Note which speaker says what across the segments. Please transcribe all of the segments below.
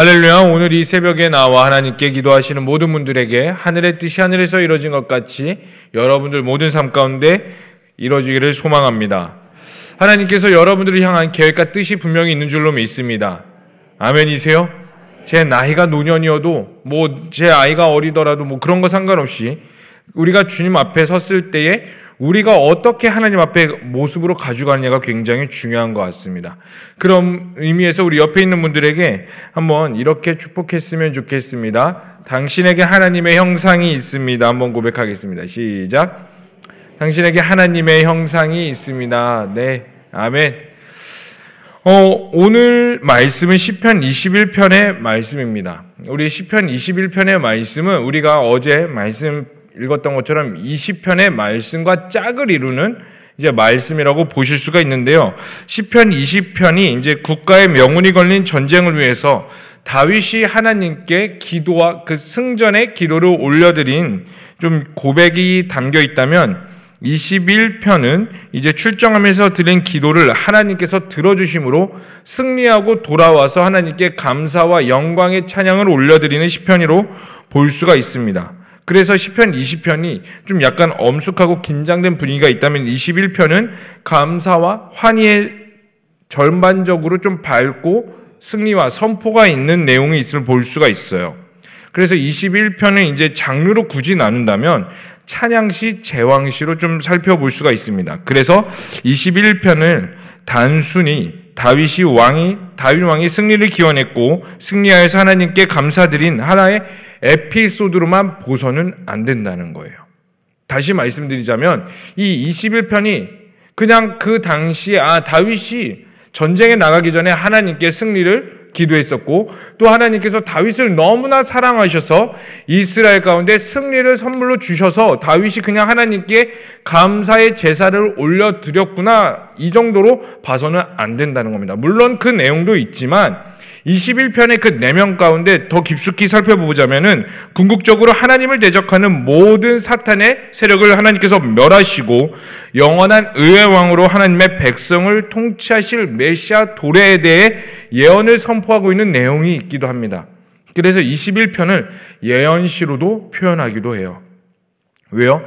Speaker 1: 할렐루야. 오늘 이 새벽에 나와 하나님께 기도하시는 모든 분들에게 하늘의 뜻이 하늘에서 이루어진 것 같이 여러분들 모든 삶 가운데 이루어지기를 소망합니다. 하나님께서 여러분들을 향한 계획과 뜻이 분명히 있는 줄로 믿습니다. 아멘이세요? 제 나이가 노년이어도 뭐 제 아이가 어리더라도 뭐 그런 거 상관없이 우리가 주님 앞에 섰을 때에 우리가 어떻게 하나님 앞에 모습으로 가져가느냐가 굉장히 중요한 것 같습니다. 그런 의미에서 우리 옆에 있는 분들에게 한번 이렇게 축복했으면 좋겠습니다. 당신에게 하나님의 형상이 있습니다. 한번 고백하겠습니다. 시작. 당신에게 하나님의 형상이 있습니다. 네. 아멘. 어, 오늘 말씀은 시편 21편의 말씀입니다. 우리 시편 21편의 말씀은 우리가 어제 말씀 읽었던 것처럼 20편의 말씀과 짝을 이루는 이제 말씀이라고 보실 수가 있는데요. 시편 20편이 이제 국가의 명운이 걸린 전쟁을 위해서 다윗이 하나님께 기도와 그 승전의 기도를 올려드린 좀 고백이 담겨 있다면 21편은 이제 출정하면서 드린 기도를 하나님께서 들어주심으로 승리하고 돌아와서 하나님께 감사와 영광의 찬양을 올려드리는 시편으로 볼 수가 있습니다. 그래서 시편 20편이 좀 약간 엄숙하고 긴장된 분위기가 있다면 21편은 감사와 환희의 전반적으로 좀 밝고 승리와 선포가 있는 내용이 있을 볼 수가 있어요. 그래서 21편은 이제 장르로 굳이 나눈다면 찬양시, 제왕시로 좀 살펴볼 수가 있습니다. 그래서 21편을 단순히 다윗이 왕이 다윗 왕이 승리를 기원했고 승리하여서 하나님께 감사드린 하나의 에피소드로만 보서는 안 된다는 거예요. 다시 말씀드리자면 이 21편이 그냥 그 당시에 아 다윗이 전쟁에 나가기 전에 하나님께 승리를 기도했었고 또 하나님께서 다윗을 너무나 사랑하셔서 이스라엘 가운데 승리를 선물로 주셔서 다윗이 그냥 하나님께 감사의 제사를 올려 드렸구나 이 정도로 봐서는 안 된다는 겁니다. 물론 그 내용도 있지만 21편의 그 내면 가운데 더 깊숙이 살펴보자면은 궁극적으로 하나님을 대적하는 모든 사탄의 세력을 하나님께서 멸하시고 영원한 의회 왕으로 하나님의 백성을 통치하실 메시아 도래에 대해 예언을 선포하고 있는 내용이 있기도 합니다. 그래서 21편을 예언시로도 표현하기도 해요. 왜요?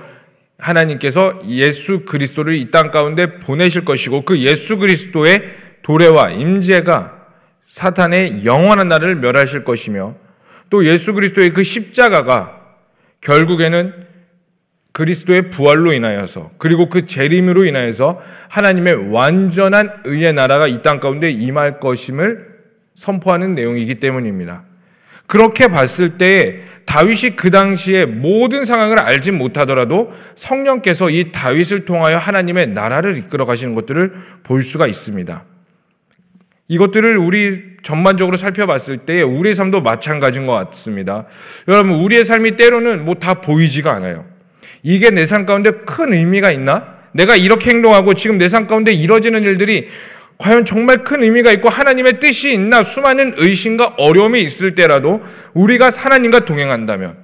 Speaker 1: 하나님께서 예수 그리스도를 이 땅 가운데 보내실 것이고 그 예수 그리스도의 도래와 임재가 사탄의 영원한 날을 멸하실 것이며 또 예수 그리스도의 그 십자가가 결국에는 그리스도의 부활로 인하여서 그리고 그 재림으로 인하여서 하나님의 완전한 의의 나라가 이 땅 가운데 임할 것임을 선포하는 내용이기 때문입니다. 그렇게 봤을 때 다윗이 그 당시에 모든 상황을 알지 못하더라도 성령께서 이 다윗을 통하여 하나님의 나라를 이끌어 가시는 것들을 볼 수가 있습니다. 이것들을 우리 전반적으로 살펴봤을 때 우리의 삶도 마찬가지인 것 같습니다. 여러분, 우리의 삶이 때로는 뭐 다 보이지가 않아요. 이게 내 삶 가운데 큰 의미가 있나? 내가 이렇게 행동하고 지금 내 삶 가운데 이뤄지는 일들이 과연 정말 큰 의미가 있고 하나님의 뜻이 있나? 수많은 의심과 어려움이 있을 때라도 우리가 하나님과 동행한다면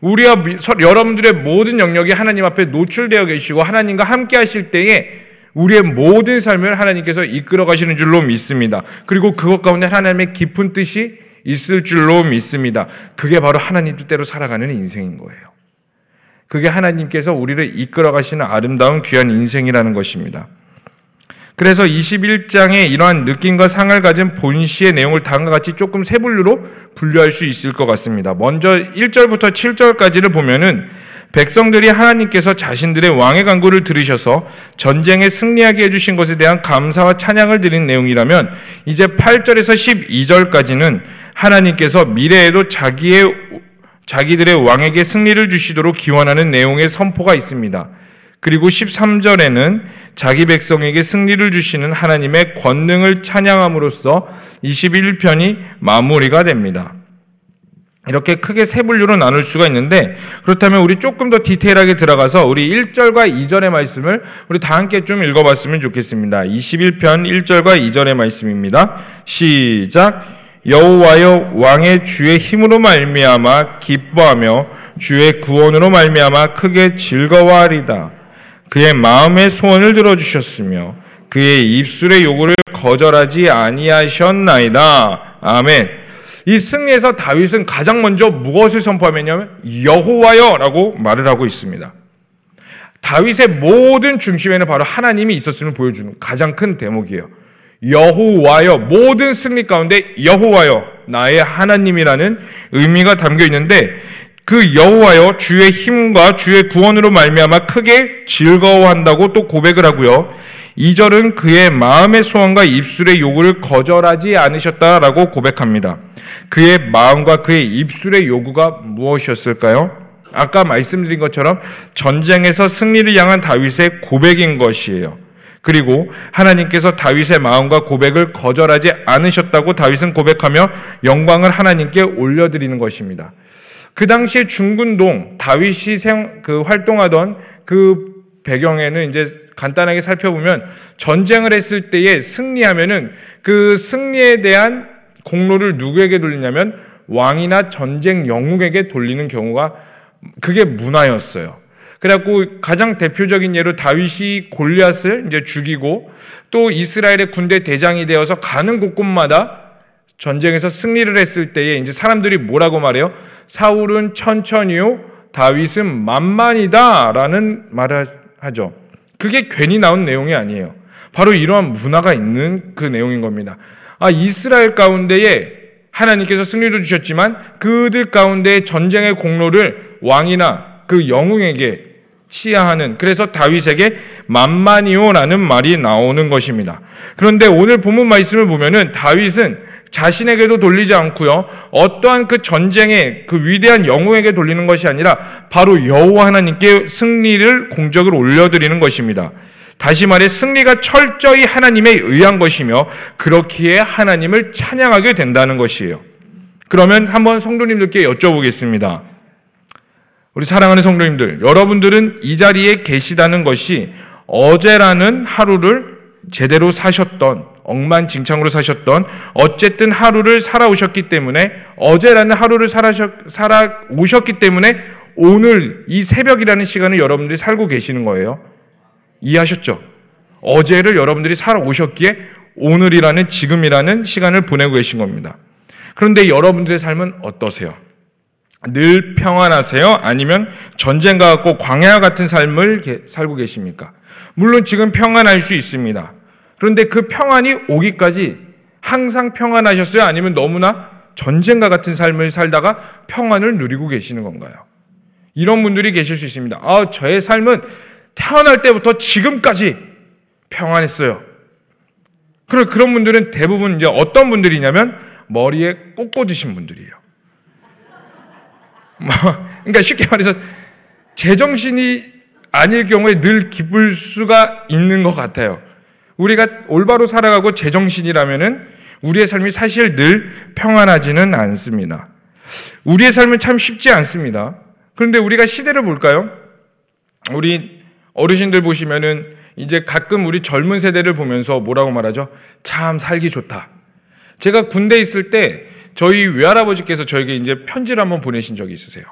Speaker 1: 우리와 여러분들의 모든 영역이 하나님 앞에 노출되어 계시고 하나님과 함께 하실 때에 우리의 모든 삶을 하나님께서 이끌어 가시는 줄로 믿습니다. 그리고 그것 가운데 하나님의 깊은 뜻이 있을 줄로 믿습니다. 그게 바로 하나님 뜻대로 살아가는 인생인 거예요. 그게 하나님께서 우리를 이끌어 가시는 아름다운 귀한 인생이라는 것입니다. 그래서 21장에 이러한 느낌과 상을 가진 본시의 내용을 다음과 같이 조금 세 분류로 분류할 수 있을 것 같습니다. 먼저 1절부터 7절까지를 보면은 백성들이 하나님께서 자신들의 왕의 간구를 들으셔서 전쟁에 승리하게 해주신 것에 대한 감사와 찬양을 드린 내용이라면 이제 8절에서 12절까지는 하나님께서 미래에도 자기의 자기들의 왕에게 승리를 주시도록 기원하는 내용의 선포가 있습니다. 그리고 13절에는 자기 백성에게 승리를 주시는 하나님의 권능을 찬양함으로써 21편이 마무리가 됩니다. 이렇게 크게 세 분류로 나눌 수가 있는데 그렇다면 우리 조금 더 디테일하게 들어가서 우리 1절과 2절의 말씀을 우리 다 함께 좀 읽어봤으면 좋겠습니다. 21편 1절과 2절의 말씀입니다. 시작 여호와여 왕의 주의 힘으로 말미암아 기뻐하며 주의 구원으로 말미암아 크게 즐거워하리다. 그의 마음의 소원을 들어주셨으며 그의 입술의 요구를 거절하지 아니하셨나이다. 아멘. 이 승리에서 다윗은 가장 먼저 무엇을 선포하냐면 여호와여라고 말을 하고 있습니다. 다윗의 모든 중심에는 바로 하나님이 있었음을 보여주는 가장 큰 대목이에요. 여호와여 모든 승리 가운데 여호와여 나의 하나님이라는 의미가 담겨 있는데 그 여호와여 주의 힘과 주의 구원으로 말미암아 크게 즐거워한다고 또 고백을 하고요. 2절은 그의 마음의 소원과 입술의 요구를 거절하지 않으셨다라고 고백합니다. 그의 마음과 그의 입술의 요구가 무엇이었을까요? 아까 말씀드린 것처럼 전쟁에서 승리를 향한 다윗의 고백인 것이에요. 그리고 하나님께서 다윗의 마음과 고백을 거절하지 않으셨다고 다윗은 고백하며 영광을 하나님께 올려드리는 것입니다. 그 당시에 중군동 다윗이 생, 그 활동하던 그 배경에는 이제 간단하게 살펴보면 전쟁을 했을 때에 승리하면은 그 승리에 대한 공로를 누구에게 돌리냐면 왕이나 전쟁 영웅에게 돌리는 경우가 그게 문화였어요. 그래갖고 가장 대표적인 예로 다윗이 골리앗을 이제 죽이고 또 이스라엘의 군대 대장이 되어서 가는 곳곳마다 전쟁에서 승리를 했을 때에 이제 사람들이 뭐라고 말해요? 사울은 천천히요, 다윗은 만만이다라는 말을 하죠. 그게 괜히 나온 내용이 아니에요. 바로 이러한 문화가 있는 그 내용인 겁니다. 아, 이스라엘 가운데에 하나님께서 승리를 주셨지만 그들 가운데 전쟁의 공로를 왕이나 그 영웅에게 치하하는 그래서 다윗에게 만만이오라는 말이 나오는 것입니다. 그런데 오늘 본문 말씀을 보면은 다윗은 자신에게도 돌리지 않고요. 어떠한 그 전쟁의 그 위대한 영웅에게 돌리는 것이 아니라 바로 여호와 하나님께 승리를 공적을 올려드리는 것입니다. 다시 말해 승리가 철저히 하나님에 의한 것이며 그렇기에 하나님을 찬양하게 된다는 것이에요. 그러면 한번 성도님들께 여쭤보겠습니다. 우리 사랑하는 성도님들, 여러분들은 이 자리에 계시다는 것이 어제라는 하루를 제대로 사셨던 억만징창으로 사셨던 어쨌든 하루를 살아오셨기 때문에 어제라는 하루를 살아오셨기 때문에 오늘 이 새벽이라는 시간을 여러분들이 살고 계시는 거예요. 이해하셨죠? 어제를 여러분들이 살아오셨기에 오늘이라는 지금이라는 시간을 보내고 계신 겁니다. 그런데 여러분들의 삶은 어떠세요? 늘 평안하세요? 아니면 전쟁과 같고 광야 같은 삶을 살고 계십니까? 물론 지금 평안할 수 있습니다. 그런데 그 평안이 오기까지 항상 평안하셨어요? 아니면 너무나 전쟁과 같은 삶을 살다가 평안을 누리고 계시는 건가요? 이런 분들이 계실 수 있습니다. 아, 저의 삶은 태어날 때부터 지금까지 평안했어요. 그런 그런 분들은 대부분 이제 어떤 분들이냐면 머리에 꽂 꽂으신 분들이에요. 뭐, 그러니까 쉽게 말해서 제정신이 아닐 경우에 늘 기쁠 수가 있는 것 같아요. 우리가 올바로 살아가고 제정신이라면은 우리의 삶이 사실 늘 평안하지는 않습니다. 우리의 삶은 참 쉽지 않습니다. 그런데 우리가 시대를 볼까요? 우리 어르신들 보시면은 이제 가끔 우리 젊은 세대를 보면서 뭐라고 말하죠? 참 살기 좋다. 제가 군대 있을 때 저희 외할아버지께서 저에게 이제 편지를 한번 보내신 적이 있으세요.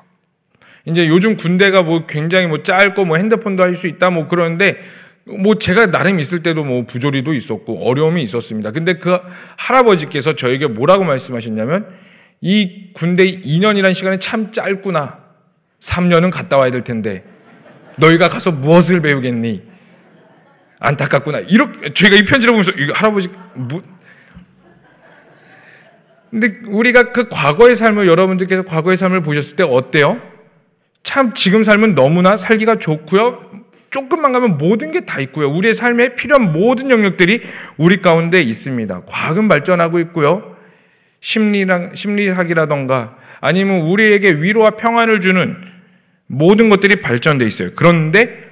Speaker 1: 이제 요즘 군대가 뭐 굉장히 뭐 짧고 뭐 핸드폰도 할 수 있다 뭐 그러는데 뭐 제가 나름 있을 때도 뭐 부조리도 있었고 어려움이 있었습니다. 근데 그 할아버지께서 저에게 뭐라고 말씀하셨냐면 이 군대 2년이라는 시간이 참 짧구나. 3년은 갔다 와야 될 텐데 너희가 가서 무엇을 배우겠니? 안타깝구나. 이렇게 저희가 이 편지를 보면서 이 할아버지 뭐 근데 우리가 그 과거의 삶을 여러분들께서 과거의 삶을 보셨을 때 어때요? 참 지금 삶은 너무나 살기가 좋고요. 조금만 가면 모든 게 다 있고요. 우리의 삶에 필요한 모든 영역들이 우리 가운데 있습니다. 과학은 발전하고 있고요. 심리랑, 심리학이라던가 아니면 우리에게 위로와 평안을 주는 모든 것들이 발전돼 있어요. 그런데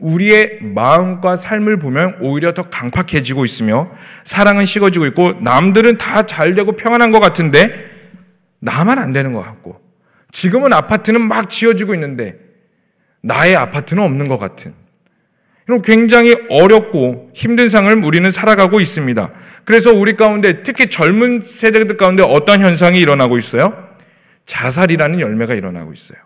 Speaker 1: 우리의 마음과 삶을 보면 오히려 더 강팍해지고 있으며 사랑은 식어지고 있고 남들은 다 잘 되고 평안한 것 같은데 나만 안 되는 것 같고 지금은 아파트는 막 지어지고 있는데 나의 아파트는 없는 것 같은 이런 굉장히 어렵고 힘든 상을 우리는 살아가고 있습니다. 그래서 우리 가운데 특히 젊은 세대들 가운데 어떤 현상이 일어나고 있어요? 자살이라는 열매가 일어나고 있어요.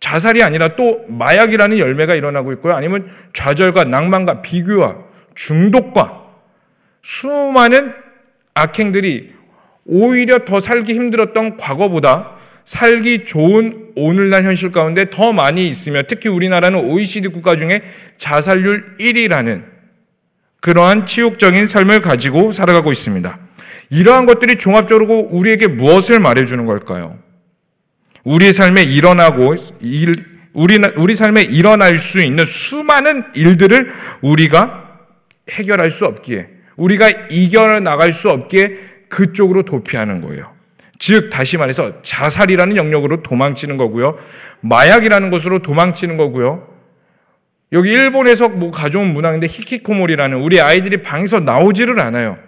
Speaker 1: 자살이 아니라 또 마약이라는 열매가 일어나고 있고요. 아니면 좌절과 낭만과 비교와 중독과 수많은 악행들이 오히려 더 살기 힘들었던 과거보다 살기 좋은 오늘날 현실 가운데 더 많이 있으며 특히 우리나라는 OECD 국가 중에 자살률 1위라는 그러한 치욕적인 삶을 가지고 살아가고 있습니다. 이러한 것들이 종합적으로 우리에게 무엇을 말해주는 걸까요? 우리의 삶에 일어나고 일, 우리, 우리 삶에 일어날 수 있는 수많은 일들을 우리가 해결할 수 없기에 우리가 이겨나갈 수 없기에 그쪽으로 도피하는 거예요. 즉 다시 말해서 자살이라는 영역으로 도망치는 거고요. 마약이라는 것으로 도망치는 거고요. 여기 일본에서 뭐 가져온 문화인데 히키코모리라는 우리 아이들이 방에서 나오지를 않아요.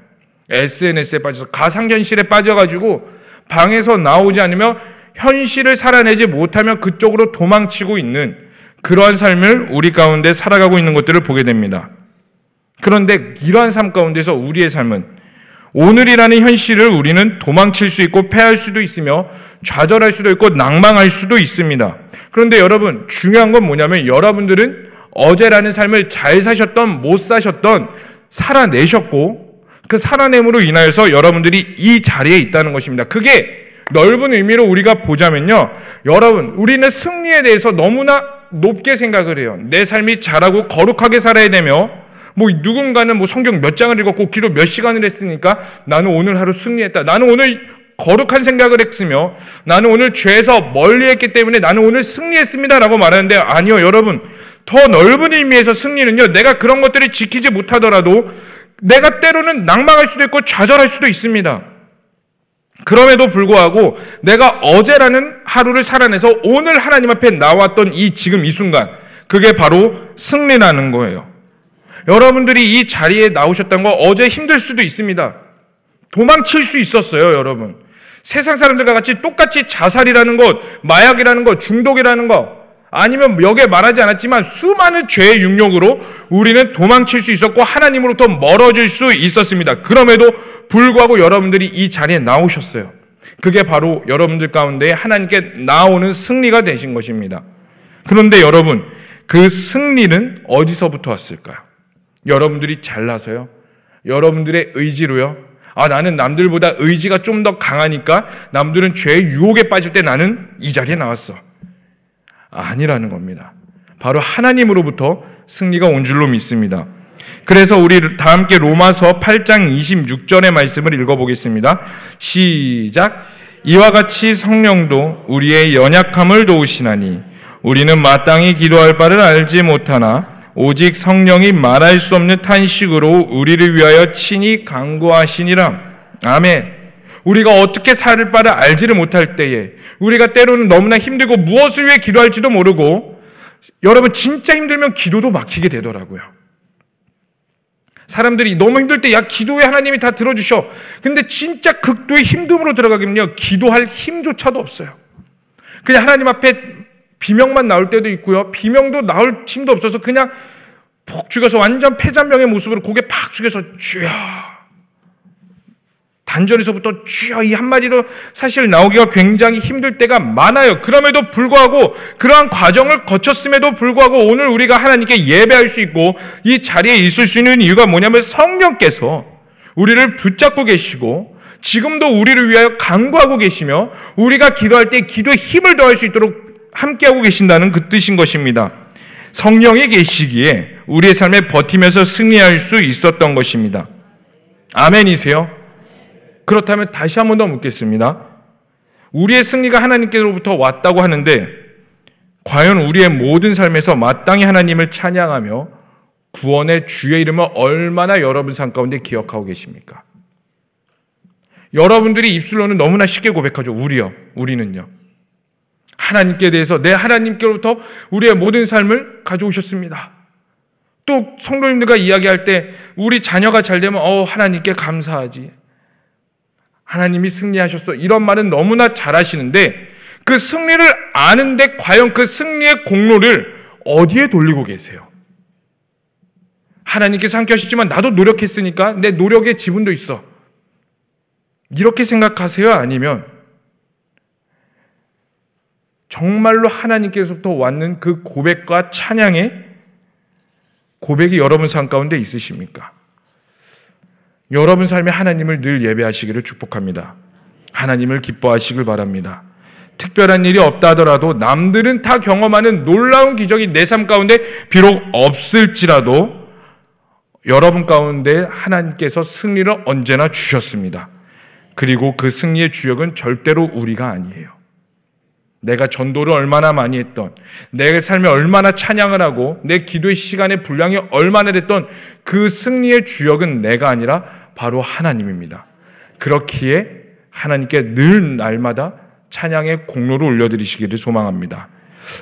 Speaker 1: SNS에 빠져서 가상현실에 빠져가지고 방에서 나오지 않으면 현실을 살아내지 못하면 그쪽으로 도망치고 있는 그러한 삶을 우리 가운데 살아가고 있는 것들을 보게 됩니다. 그런데 이러한 삶 가운데서 우리의 삶은 오늘이라는 현실을 우리는 도망칠 수 있고 패할 수도 있으며 좌절할 수도 있고 낭망할 수도 있습니다. 그런데 여러분 중요한 건 뭐냐면 여러분들은 어제라는 삶을 잘 사셨던 못 사셨던 살아내셨고 그 살아냄으로 인하여서 여러분들이 이 자리에 있다는 것입니다. 그게 넓은 의미로 우리가 보자면요. 여러분, 우리는 승리에 대해서 너무나 높게 생각을 해요. 내 삶이 잘하고 거룩하게 살아야 되며 뭐 누군가는 뭐 성경 몇 장을 읽었고 기도 몇 시간을 했으니까 나는 오늘 하루 승리했다. 나는 오늘 거룩한 생각을 했으며 나는 오늘 죄에서 멀리 했기 때문에 나는 오늘 승리했습니다라고 말하는데 아니요, 여러분. 더 넓은 의미에서 승리는요. 내가 그런 것들을 지키지 못하더라도 내가 때로는 낭망할 수도 있고 좌절할 수도 있습니다. 그럼에도 불구하고 내가 어제라는 하루를 살아내서 오늘 하나님 앞에 나왔던 이 지금 이 순간 그게 바로 승리라는 거예요. 여러분들이 이 자리에 나오셨던 거 어제 힘들 수도 있습니다. 도망칠 수 있었어요, 여러분. 세상 사람들과 같이 똑같이 자살이라는 것, 마약이라는 것, 중독이라는 것, 아니면 여기에 말하지 않았지만 수많은 죄의 육력으로 우리는 도망칠 수 있었고 하나님으로부터 멀어질 수 있었습니다. 그럼에도 불구하고 여러분들이 이 자리에 나오셨어요. 그게 바로 여러분들 가운데 하나님께 나오는 승리가 되신 것입니다. 그런데 여러분, 그 승리는 어디서부터 왔을까요? 여러분들이 잘나서요? 여러분들의 의지로요? 아, 나는 남들보다 의지가 좀 더 강하니까 남들은 죄의 유혹에 빠질 때 나는 이 자리에 나왔어. 아니라는 겁니다. 바로 하나님으로부터 승리가 온 줄로 믿습니다. 그래서 우리 다 함께 로마서 8장 26절의 말씀을 읽어보겠습니다. 시작. 이와 같이 성령도 우리의 연약함을 도우시나니 우리는 마땅히 기도할 바를 알지 못하나 오직 성령이 말할 수 없는 탄식으로 우리를 위하여 친히 강구하시니라. 아멘. 우리가 어떻게 살 바를 알지를 못할 때에 우리가 때로는 너무나 힘들고 무엇을 위해 기도할지도 모르고 여러분 진짜 힘들면 기도도 막히게 되더라고요. 사람들이 너무 힘들 때 야 기도에 하나님이 다 들어주셔. 근데 진짜 극도의 힘듦으로 들어가기면요 기도할 힘조차도 없어요. 그냥 하나님 앞에 비명만 나올 때도 있고요. 비명도 나올 힘도 없어서 그냥 폭 죽여서 완전 폐잔병의 모습으로 고개 팍 숙여서 주여 단전에서부터 주여 이 한마디로 사실 나오기가 굉장히 힘들 때가 많아요. 그럼에도 불구하고 그러한 과정을 거쳤음에도 불구하고 오늘 우리가 하나님께 예배할 수 있고 이 자리에 있을 수 있는 이유가 뭐냐면 성령께서 우리를 붙잡고 계시고 지금도 우리를 위하여 강구하고 계시며 우리가 기도할 때 기도에 힘을 더할 수 있도록 함께하고 계신다는 그 뜻인 것입니다. 성령이 계시기에 우리의 삶에 버티면서 승리할 수 있었던 것입니다. 아멘이세요? 그렇다면 다시 한 번 더 묻겠습니다. 우리의 승리가 하나님께로부터 왔다고 하는데 과연 우리의 모든 삶에서 마땅히 하나님을 찬양하며 구원의 주의 이름을 얼마나 여러분 삶 가운데 기억하고 계십니까? 여러분들이 입술로는 너무나 쉽게 고백하죠. 우리요. 우리는요. 하나님께 대해서 내 하나님께로부터 우리의 모든 삶을 가져오셨습니다. 또 성도님들과 이야기할 때 우리 자녀가 잘 되면 어 하나님께 감사하지. 하나님이 승리하셨어. 이런 말은 너무나 잘하시는데 그 승리를 아는데 과연 그 승리의 공로를 어디에 돌리고 계세요? 하나님께서 함께 하시지만 나도 노력했으니까 내 노력의 지분도 있어. 이렇게 생각하세요? 아니면 정말로 하나님께서부터 왔는 그 고백과 찬양의 고백이 여러분 삶 가운데 있으십니까? 여러분 삶에 하나님을 늘 예배하시기를 축복합니다. 하나님을 기뻐하시길 바랍니다. 특별한 일이 없다 하더라도 남들은 다 경험하는 놀라운 기적이 내 삶 가운데 비록 없을지라도 여러분 가운데 하나님께서 승리를 언제나 주셨습니다. 그리고 그 승리의 주역은 절대로 우리가 아니에요. 내가 전도를 얼마나 많이 했던, 내 삶에 얼마나 찬양을 하고, 내 기도의 시간의 분량이 얼마나 됐던 그 승리의 주역은 내가 아니라 바로 하나님입니다. 그렇기에 하나님께 늘 날마다 찬양의 공로를 올려드리시기를 소망합니다.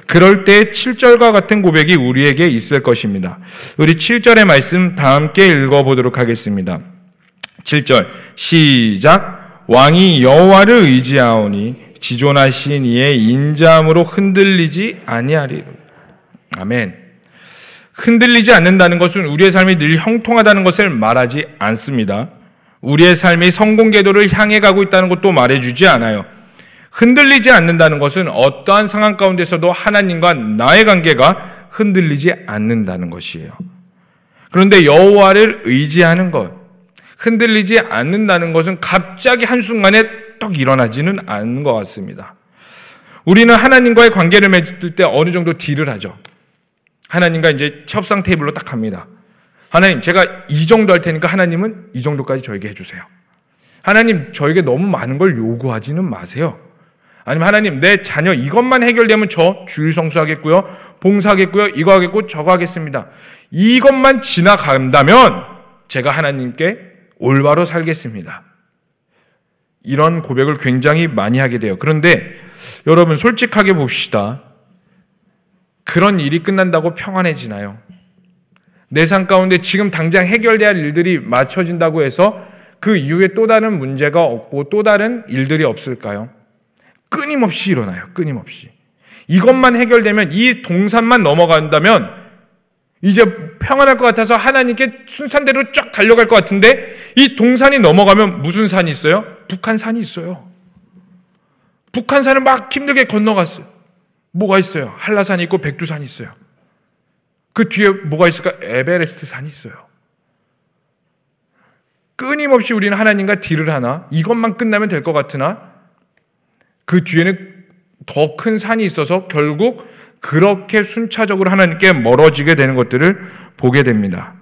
Speaker 1: 그럴 때 7절과 같은 고백이 우리에게 있을 것입니다. 우리 7절의 말씀 다 함께 읽어보도록 하겠습니다. 7절 시작 왕이 여호와를 의지하오니 지존하신 이의 인자함으로 흔들리지 아니하리로 아멘. 흔들리지 않는다는 것은 우리의 삶이 늘 형통하다는 것을 말하지 않습니다. 우리의 삶이 성공 궤도를 향해 가고 있다는 것도 말해주지 않아요. 흔들리지 않는다는 것은 어떠한 상황 가운데서도 하나님과 나의 관계가 흔들리지 않는다는 것이에요. 그런데 여호와를 의지하는 것, 흔들리지 않는다는 것은 갑자기 한순간에 떡 일어나지는 않는 것 같습니다. 우리는 하나님과의 관계를 맺을 때 어느 정도 딜을 하죠. 하나님과 이제 협상 테이블로 딱 갑니다. 하나님, 제가 이 정도 할 테니까 하나님은 이 정도까지 저에게 해주세요. 하나님, 저에게 너무 많은 걸 요구하지는 마세요. 아니면 하나님 내 자녀 이것만 해결되면 저 주일 성수하겠고요. 봉사하겠고요. 이거 하겠고 저거 하겠습니다. 이것만 지나간다면 제가 하나님께 올바로 살겠습니다. 이런 고백을 굉장히 많이 하게 돼요. 그런데 여러분 솔직하게 봅시다. 그런 일이 끝난다고 평안해지나요? 내 삶 가운데 지금 당장 할 일들이 맞춰진다고 해서 그 이후에 또 다른 문제가 없고 또 다른 일들이 없을까요? 끊임없이 일어나요. 끊임없이. 이것만 해결되면 이 동산만 넘어간다면 이제 평안할 것 같아서 하나님께 순산대로 쫙 달려갈 것 같은데 이 동산이 넘어가면 무슨 산이 있어요? 북한산이 있어요. 북한산을 막 힘들게 건너갔어요. 뭐가 있어요? 한라산이 있고 백두산이 있어요. 그 뒤에 뭐가 있을까? 에베레스트 산이 있어요. 끊임없이 우리는 하나님과 딜을 하나 이것만 끝나면 될 것 같으나 그 뒤에는 더 큰 산이 있어서 결국 그렇게 순차적으로 하나님께 멀어지게 되는 것들을 보게 됩니다.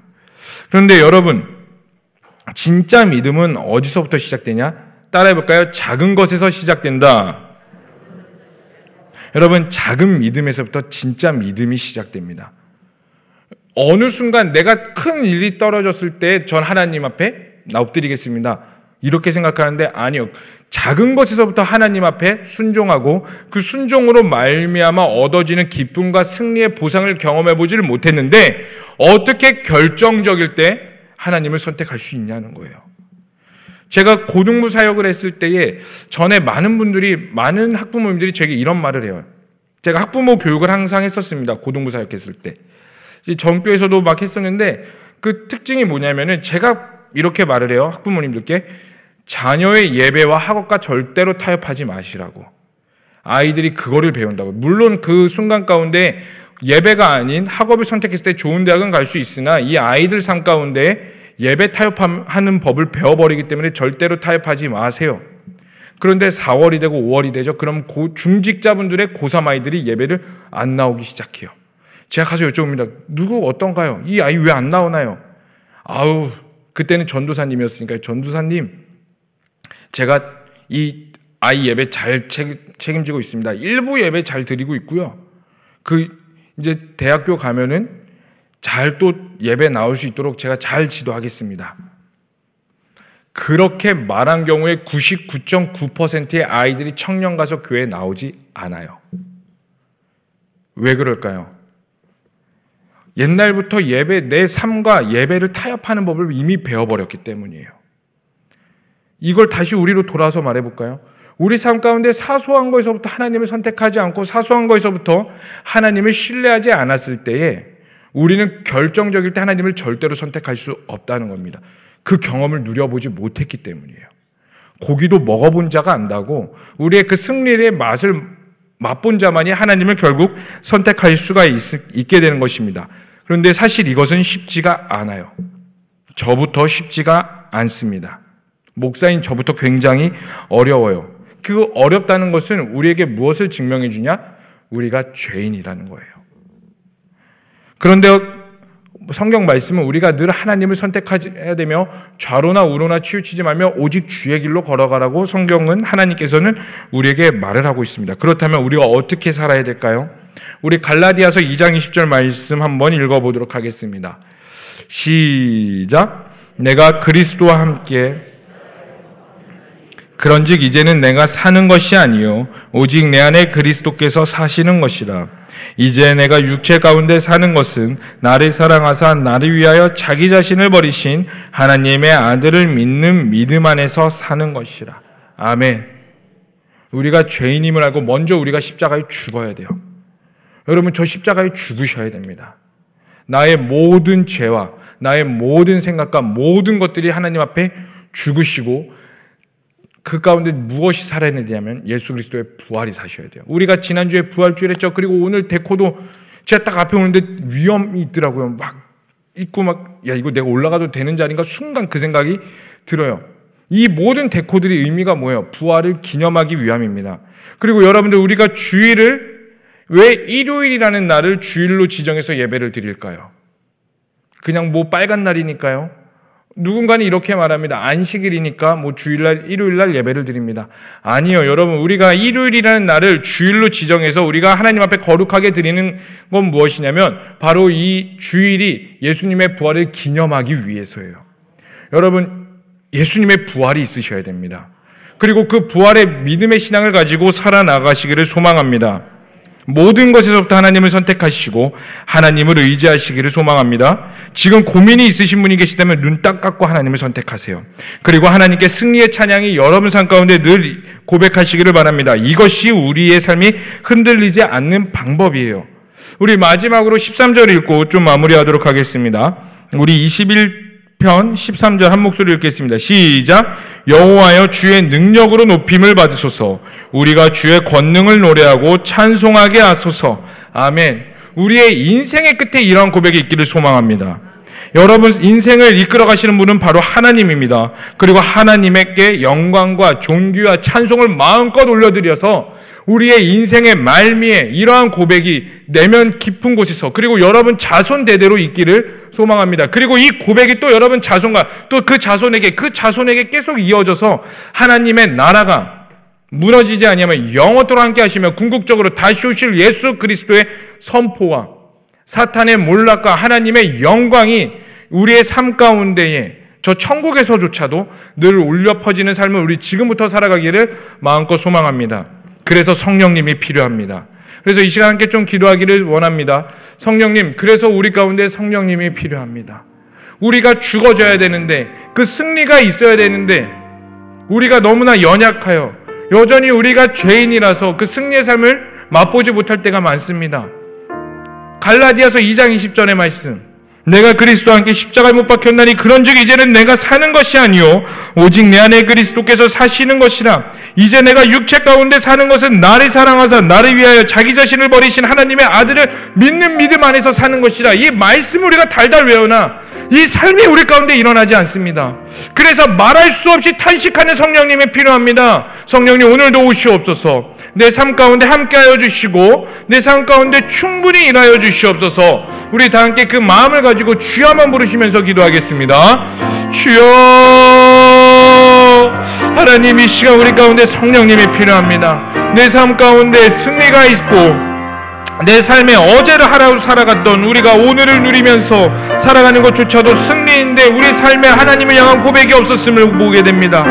Speaker 1: 그런데 여러분, 진짜 믿음은 어디서부터 시작되냐? 따라해 볼까요? 작은 것에서 시작된다. 여러분, 작은 믿음에서부터 진짜 믿음이 시작됩니다. 어느 순간 내가 큰 일이 떨어졌을 때 전 하나님 앞에 나 엎드리겠습니다. 이렇게 생각하는데 아니요. 작은 것에서부터 하나님 앞에 순종하고 그 순종으로 말미암아 얻어지는 기쁨과 승리의 보상을 경험해 보지를 못했는데 어떻게 결정적일 때 하나님을 선택할 수 있냐는 거예요. 제가 고등부 사역을 했을 때에 전에 많은 분들이 많은 학부모님들이 제게 이런 말을 해요. 제가 학부모 교육을 항상 했었습니다. 고등부 사역했을 때. 전교에서도 막 했었는데 그 특징이 뭐냐면은 제가 이렇게 말을 해요. 학부모님들께 자녀의 예배와 학업과 절대로 타협하지 마시라고. 아이들이 그거를 배운다고. 물론 그 순간 가운데 예배가 아닌 학업을 선택했을 때 좋은 대학은 갈 수 있으나 이 아이들 삶 가운데 예배 타협하는 법을 배워버리기 때문에 절대로 타협하지 마세요. 그런데 4월이 되고 5월이 되죠. 그럼 고, 중직자분들의 고3 아이들이 예배를 안 나오기 시작해요. 제가 가서 여쭤봅니다. 누구 어떤가요? 이 아이 왜 안 나오나요? 아우, 그때는 전도사님이었으니까 전도사님, 제가 이 아이 예배 잘 책임지고 있습니다. 일부 예배 잘 드리고 있고요. 그 이제 대학교 가면은 잘 또 예배 나올 수 있도록 제가 잘 지도하겠습니다. 그렇게 말한 경우에 99.9%의 아이들이 청년 가서 교회에 나오지 않아요. 왜 그럴까요? 옛날부터 예배, 내 삶과 예배를 타협하는 법을 이미 배워버렸기 때문이에요. 이걸 다시 우리로 돌아서 말해볼까요? 우리 삶 가운데 사소한 것에서부터 하나님을 선택하지 않고 사소한 것에서부터 하나님을 신뢰하지 않았을 때에 우리는 결정적일 때 하나님을 절대로 선택할 수 없다는 겁니다. 그 경험을 누려보지 못했기 때문이에요. 고기도 먹어본 자가 안다고 우리의 그 승리의 맛을 맛본 자만이 하나님을 결국 선택할 수가 있, 있게 되는 것입니다. 그런데 사실 이것은 쉽지가 않아요. 저부터 쉽지가 않습니다. 목사인 저부터 굉장히 어려워요. 그 어렵다는 것은 우리에게 무엇을 증명해 주냐? 우리가 죄인이라는 거예요. 그런데 성경 말씀은 우리가 늘 하나님을 선택해야 되며 좌로나 우로나 치우치지 말며 오직 주의 길로 걸어가라고 성경은 하나님께서는 우리에게 말을 하고 있습니다. 그렇다면 우리가 어떻게 살아야 될까요? 우리 갈라디아서 2장 20절 말씀 한번 읽어보도록 하겠습니다. 시작. 내가 그리스도와 함께 그런즉 이제는 내가 사는 것이 아니요 오직 내 안에 그리스도께서 사시는 것이라. 이제 내가 육체 가운데 사는 것은 나를 사랑하사 나를 위하여 자기 자신을 버리신 하나님의 아들을 믿는 믿음 안에서 사는 것이라. 아멘. 우리가 죄인임을 알고 먼저 우리가 십자가에 죽어야 돼요. 여러분 저 십자가에 죽으셔야 됩니다. 나의 모든 죄와 나의 모든 생각과 모든 것들이 하나님 앞에 죽으시고 그 가운데 무엇이 살아야 되냐면 예수 그리스도의 부활이 사셔야 돼요. 우리가 지난주에 부활주일 했죠. 그리고 오늘 데코도 제가 딱 앞에 오는데 위험이 있더라고요. 막 있고 막, 야, 이거 내가 올라가도 되는 자리인가 순간 그 생각이 들어요. 이 모든 데코들이 의미가 뭐예요? 부활을 기념하기 위함입니다. 그리고 여러분들 우리가 주일을 왜 일요일이라는 날을 주일로 지정해서 예배를 드릴까요? 그냥 뭐 빨간 날이니까요? 누군가는 이렇게 말합니다. 안식일이니까 뭐 주일날, 일요일날 예배를 드립니다. 아니요, 여러분. 우리가 일요일이라는 날을 주일로 지정해서 우리가 하나님 앞에 거룩하게 드리는 건 무엇이냐면 바로 이 주일이 예수님의 부활을 기념하기 위해서예요. 여러분, 예수님의 부활이 있으셔야 됩니다. 그리고 그 부활의 믿음의 신앙을 가지고 살아나가시기를 소망합니다. 모든 것에서부터 하나님을 선택하시고 하나님을 의지하시기를 소망합니다. 지금 고민이 있으신 분이 계시다면 눈 딱 감고 하나님을 선택하세요. 그리고 하나님께 승리의 찬양이 여러분 삶 가운데 늘 고백하시기를 바랍니다. 이것이 우리의 삶이 흔들리지 않는 방법이에요. 우리 마지막으로 13절 읽고 좀 마무리하도록 하겠습니다. 우리 21 편 13절 한 목소리 읽겠습니다. 시작. 여호와여 주의 능력으로 높임을 받으소서. 우리가 주의 권능을 노래하고 찬송하게 하소서. 아멘. 우리의 인생의 끝에 이러한 고백이 있기를 소망합니다. 여러분 인생을 이끌어 가시는 분은 바로 하나님입니다. 그리고 하나님께 영광과 존귀와 찬송을 마음껏 올려드려서 우리의 인생의 말미에 이러한 고백이 내면 깊은 곳에서 그리고 여러분 자손 대대로 있기를 소망합니다. 그리고 이 고백이 또 여러분 자손과 또 그 자손에게 그 자손에게 계속 이어져서 하나님의 나라가 무너지지 아니하면 영원토록 함께 하시며 궁극적으로 다시 오실 예수 그리스도의 선포와 사탄의 몰락과 하나님의 영광이 우리의 삶 가운데에 저 천국에서조차도 늘 울려 퍼지는 삶을 우리 지금부터 살아가기를 마음껏 소망합니다. 그래서 성령님이 필요합니다. 그래서 이 시간 함께 좀 기도하기를 원합니다. 성령님, 그래서 우리 가운데 성령님이 필요합니다. 우리가 죽어져야 되는데, 그 승리가 있어야 되는데, 우리가 너무나 연약하여, 여전히 우리가 죄인이라서 그 승리의 삶을 맛보지 못할 때가 많습니다. 갈라디아서 2장 20절의 말씀. 내가 그리스도와 함께 십자가에 못 박혔나니 그런즉 이제는 내가 사는 것이 아니요 오직 내 안에 그리스도께서 사시는 것이라 이제 내가 육체 가운데 사는 것은 나를 사랑하사 나를 위하여 자기 자신을 버리신 하나님의 아들을 믿는 믿음 안에서 사는 것이라 이 말씀을 우리가 달달 외우나 이 삶이 우리 가운데 일어나지 않습니다. 그래서 말할 수 없이 탄식하는 성령님이 필요합니다. 성령님 오늘도 오시옵소서. 내 삶 가운데 함께하여 주시고 내 삶 가운데 충분히 일하여 주시옵소서. 우리 다 함께 그 마음을 가지고 한번 부르시면서 기도하겠습니다. 주여 하나님 이 시간 우리 가운데 성령님이 필요합니다. 내 삶 가운데 승리가 있고 내 삶에 어제를 하루 살아갔던 우리가 오늘을 누리면서 살아가는 것조차도 승리인데 우리 삶에 하나님을 향한 고백이 없었음을 보게 됩니다.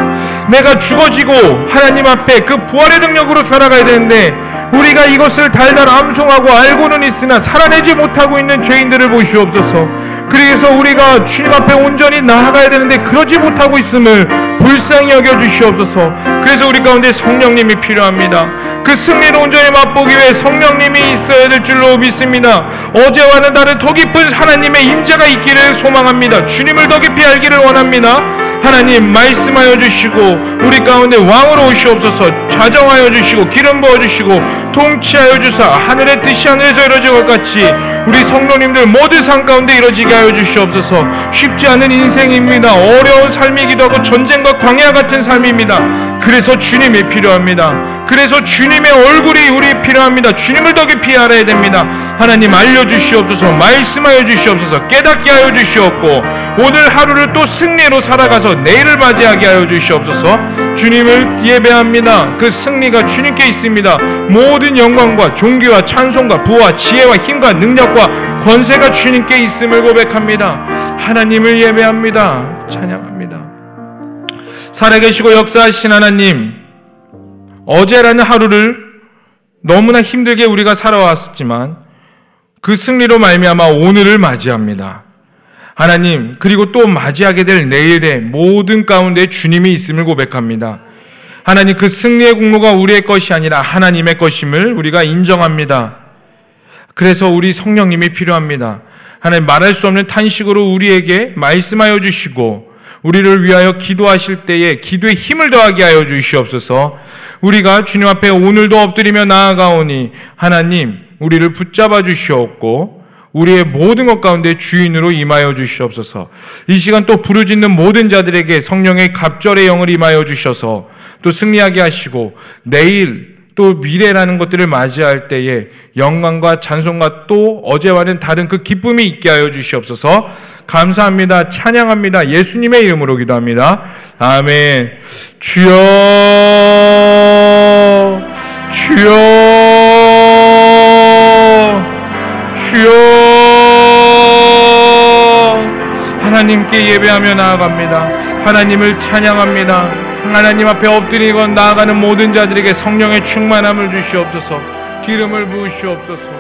Speaker 1: 내가 죽어지고 하나님 앞에 그 부활의 능력으로 살아가야 되는데 우리가 이것을 달달 암송하고 알고는 있으나 살아내지 못하고 있는 죄인들을 보시옵소서. 그래서 우리가 주님 앞에 온전히 나아가야 되는데 그러지 못하고 있음을 불쌍히 여겨 주시옵소서. 그래서 우리 가운데 성령님이 필요합니다. 그 승리를 온전히 맛보기 위해 성령님이 있어야 될 줄로 믿습니다. 어제와는 다른 더 깊은 하나님의 임재가 있기를 소망합니다. 주님을 더 깊이 알기를 원합니다. 하나님 말씀하여 주시고 우리 가운데 왕으로 오시옵소서. 좌정하여 주시고 기름 부어 주시고 통치하여 주사 하늘의 뜻이 하늘에서 이루어진 것 같이 우리 성도님들 모든 삶 가운데 이루어지게 하여 주시옵소서. 쉽지 않은 인생입니다. 어려운 삶이기도 하고 전쟁과 광야 같은 삶입니다. 그래서 주님이 필요합니다. 그래서 주님의 얼굴이 우리 필요합니다. 주님을 더 깊이 알아야 됩니다. 하나님 알려주시옵소서. 말씀하여 주시옵소서. 깨닫게 하여 주시옵고 오늘 하루를 또 승리로 살아가서 내일을 맞이하게 하여 주시옵소서. 주님을 예배합니다. 그 승리가 주님께 있습니다. 모든 영광과 존귀와 찬송과 부와 지혜와 힘과 능력과 권세가 주님께 있음을 고백합니다. 하나님을 예배합니다. 찬양합니다. 살아계시고 역사하신 하나님 어제라는 하루를 너무나 힘들게 우리가 살아왔지만 그 승리로 말미암아 오늘을 맞이합니다. 하나님 그리고 또 맞이하게 될 내일의 모든 가운데 주님이 있음을 고백합니다. 하나님 그 승리의 공로가 우리의 것이 아니라 하나님의 것임을 우리가 인정합니다. 그래서 우리 성령님이 필요합니다. 하나님 말할 수 없는 탄식으로 우리에게 말씀하여 주시고 우리를 위하여 기도하실 때에 기도에 힘을 더하게 하여 주시옵소서. 우리가 주님 앞에 오늘도 엎드리며 나아가오니 하나님 우리를 붙잡아 주시옵고 우리의 모든 것 가운데 주인으로 임하여 주시옵소서. 이 시간 또 부르짖는 모든 자들에게 성령의 갑절의 영을 임하여 주셔서 또 승리하게 하시고 내일 또 미래라는 것들을 맞이할 때에 영광과 찬송과 또 어제와는 다른 그 기쁨이 있게 하여 주시옵소서. 감사합니다. 찬양합니다. 예수님의 이름으로 기도합니다. 아멘. 주여, 주여, 주여. 하나님께 예배하며 나아갑니다. 하나님을 찬양합니다. 하나님 앞에 엎드리고 나아가는 모든 자들에게 성령의 충만함을 주시옵소서. 기름을 부으시옵소서.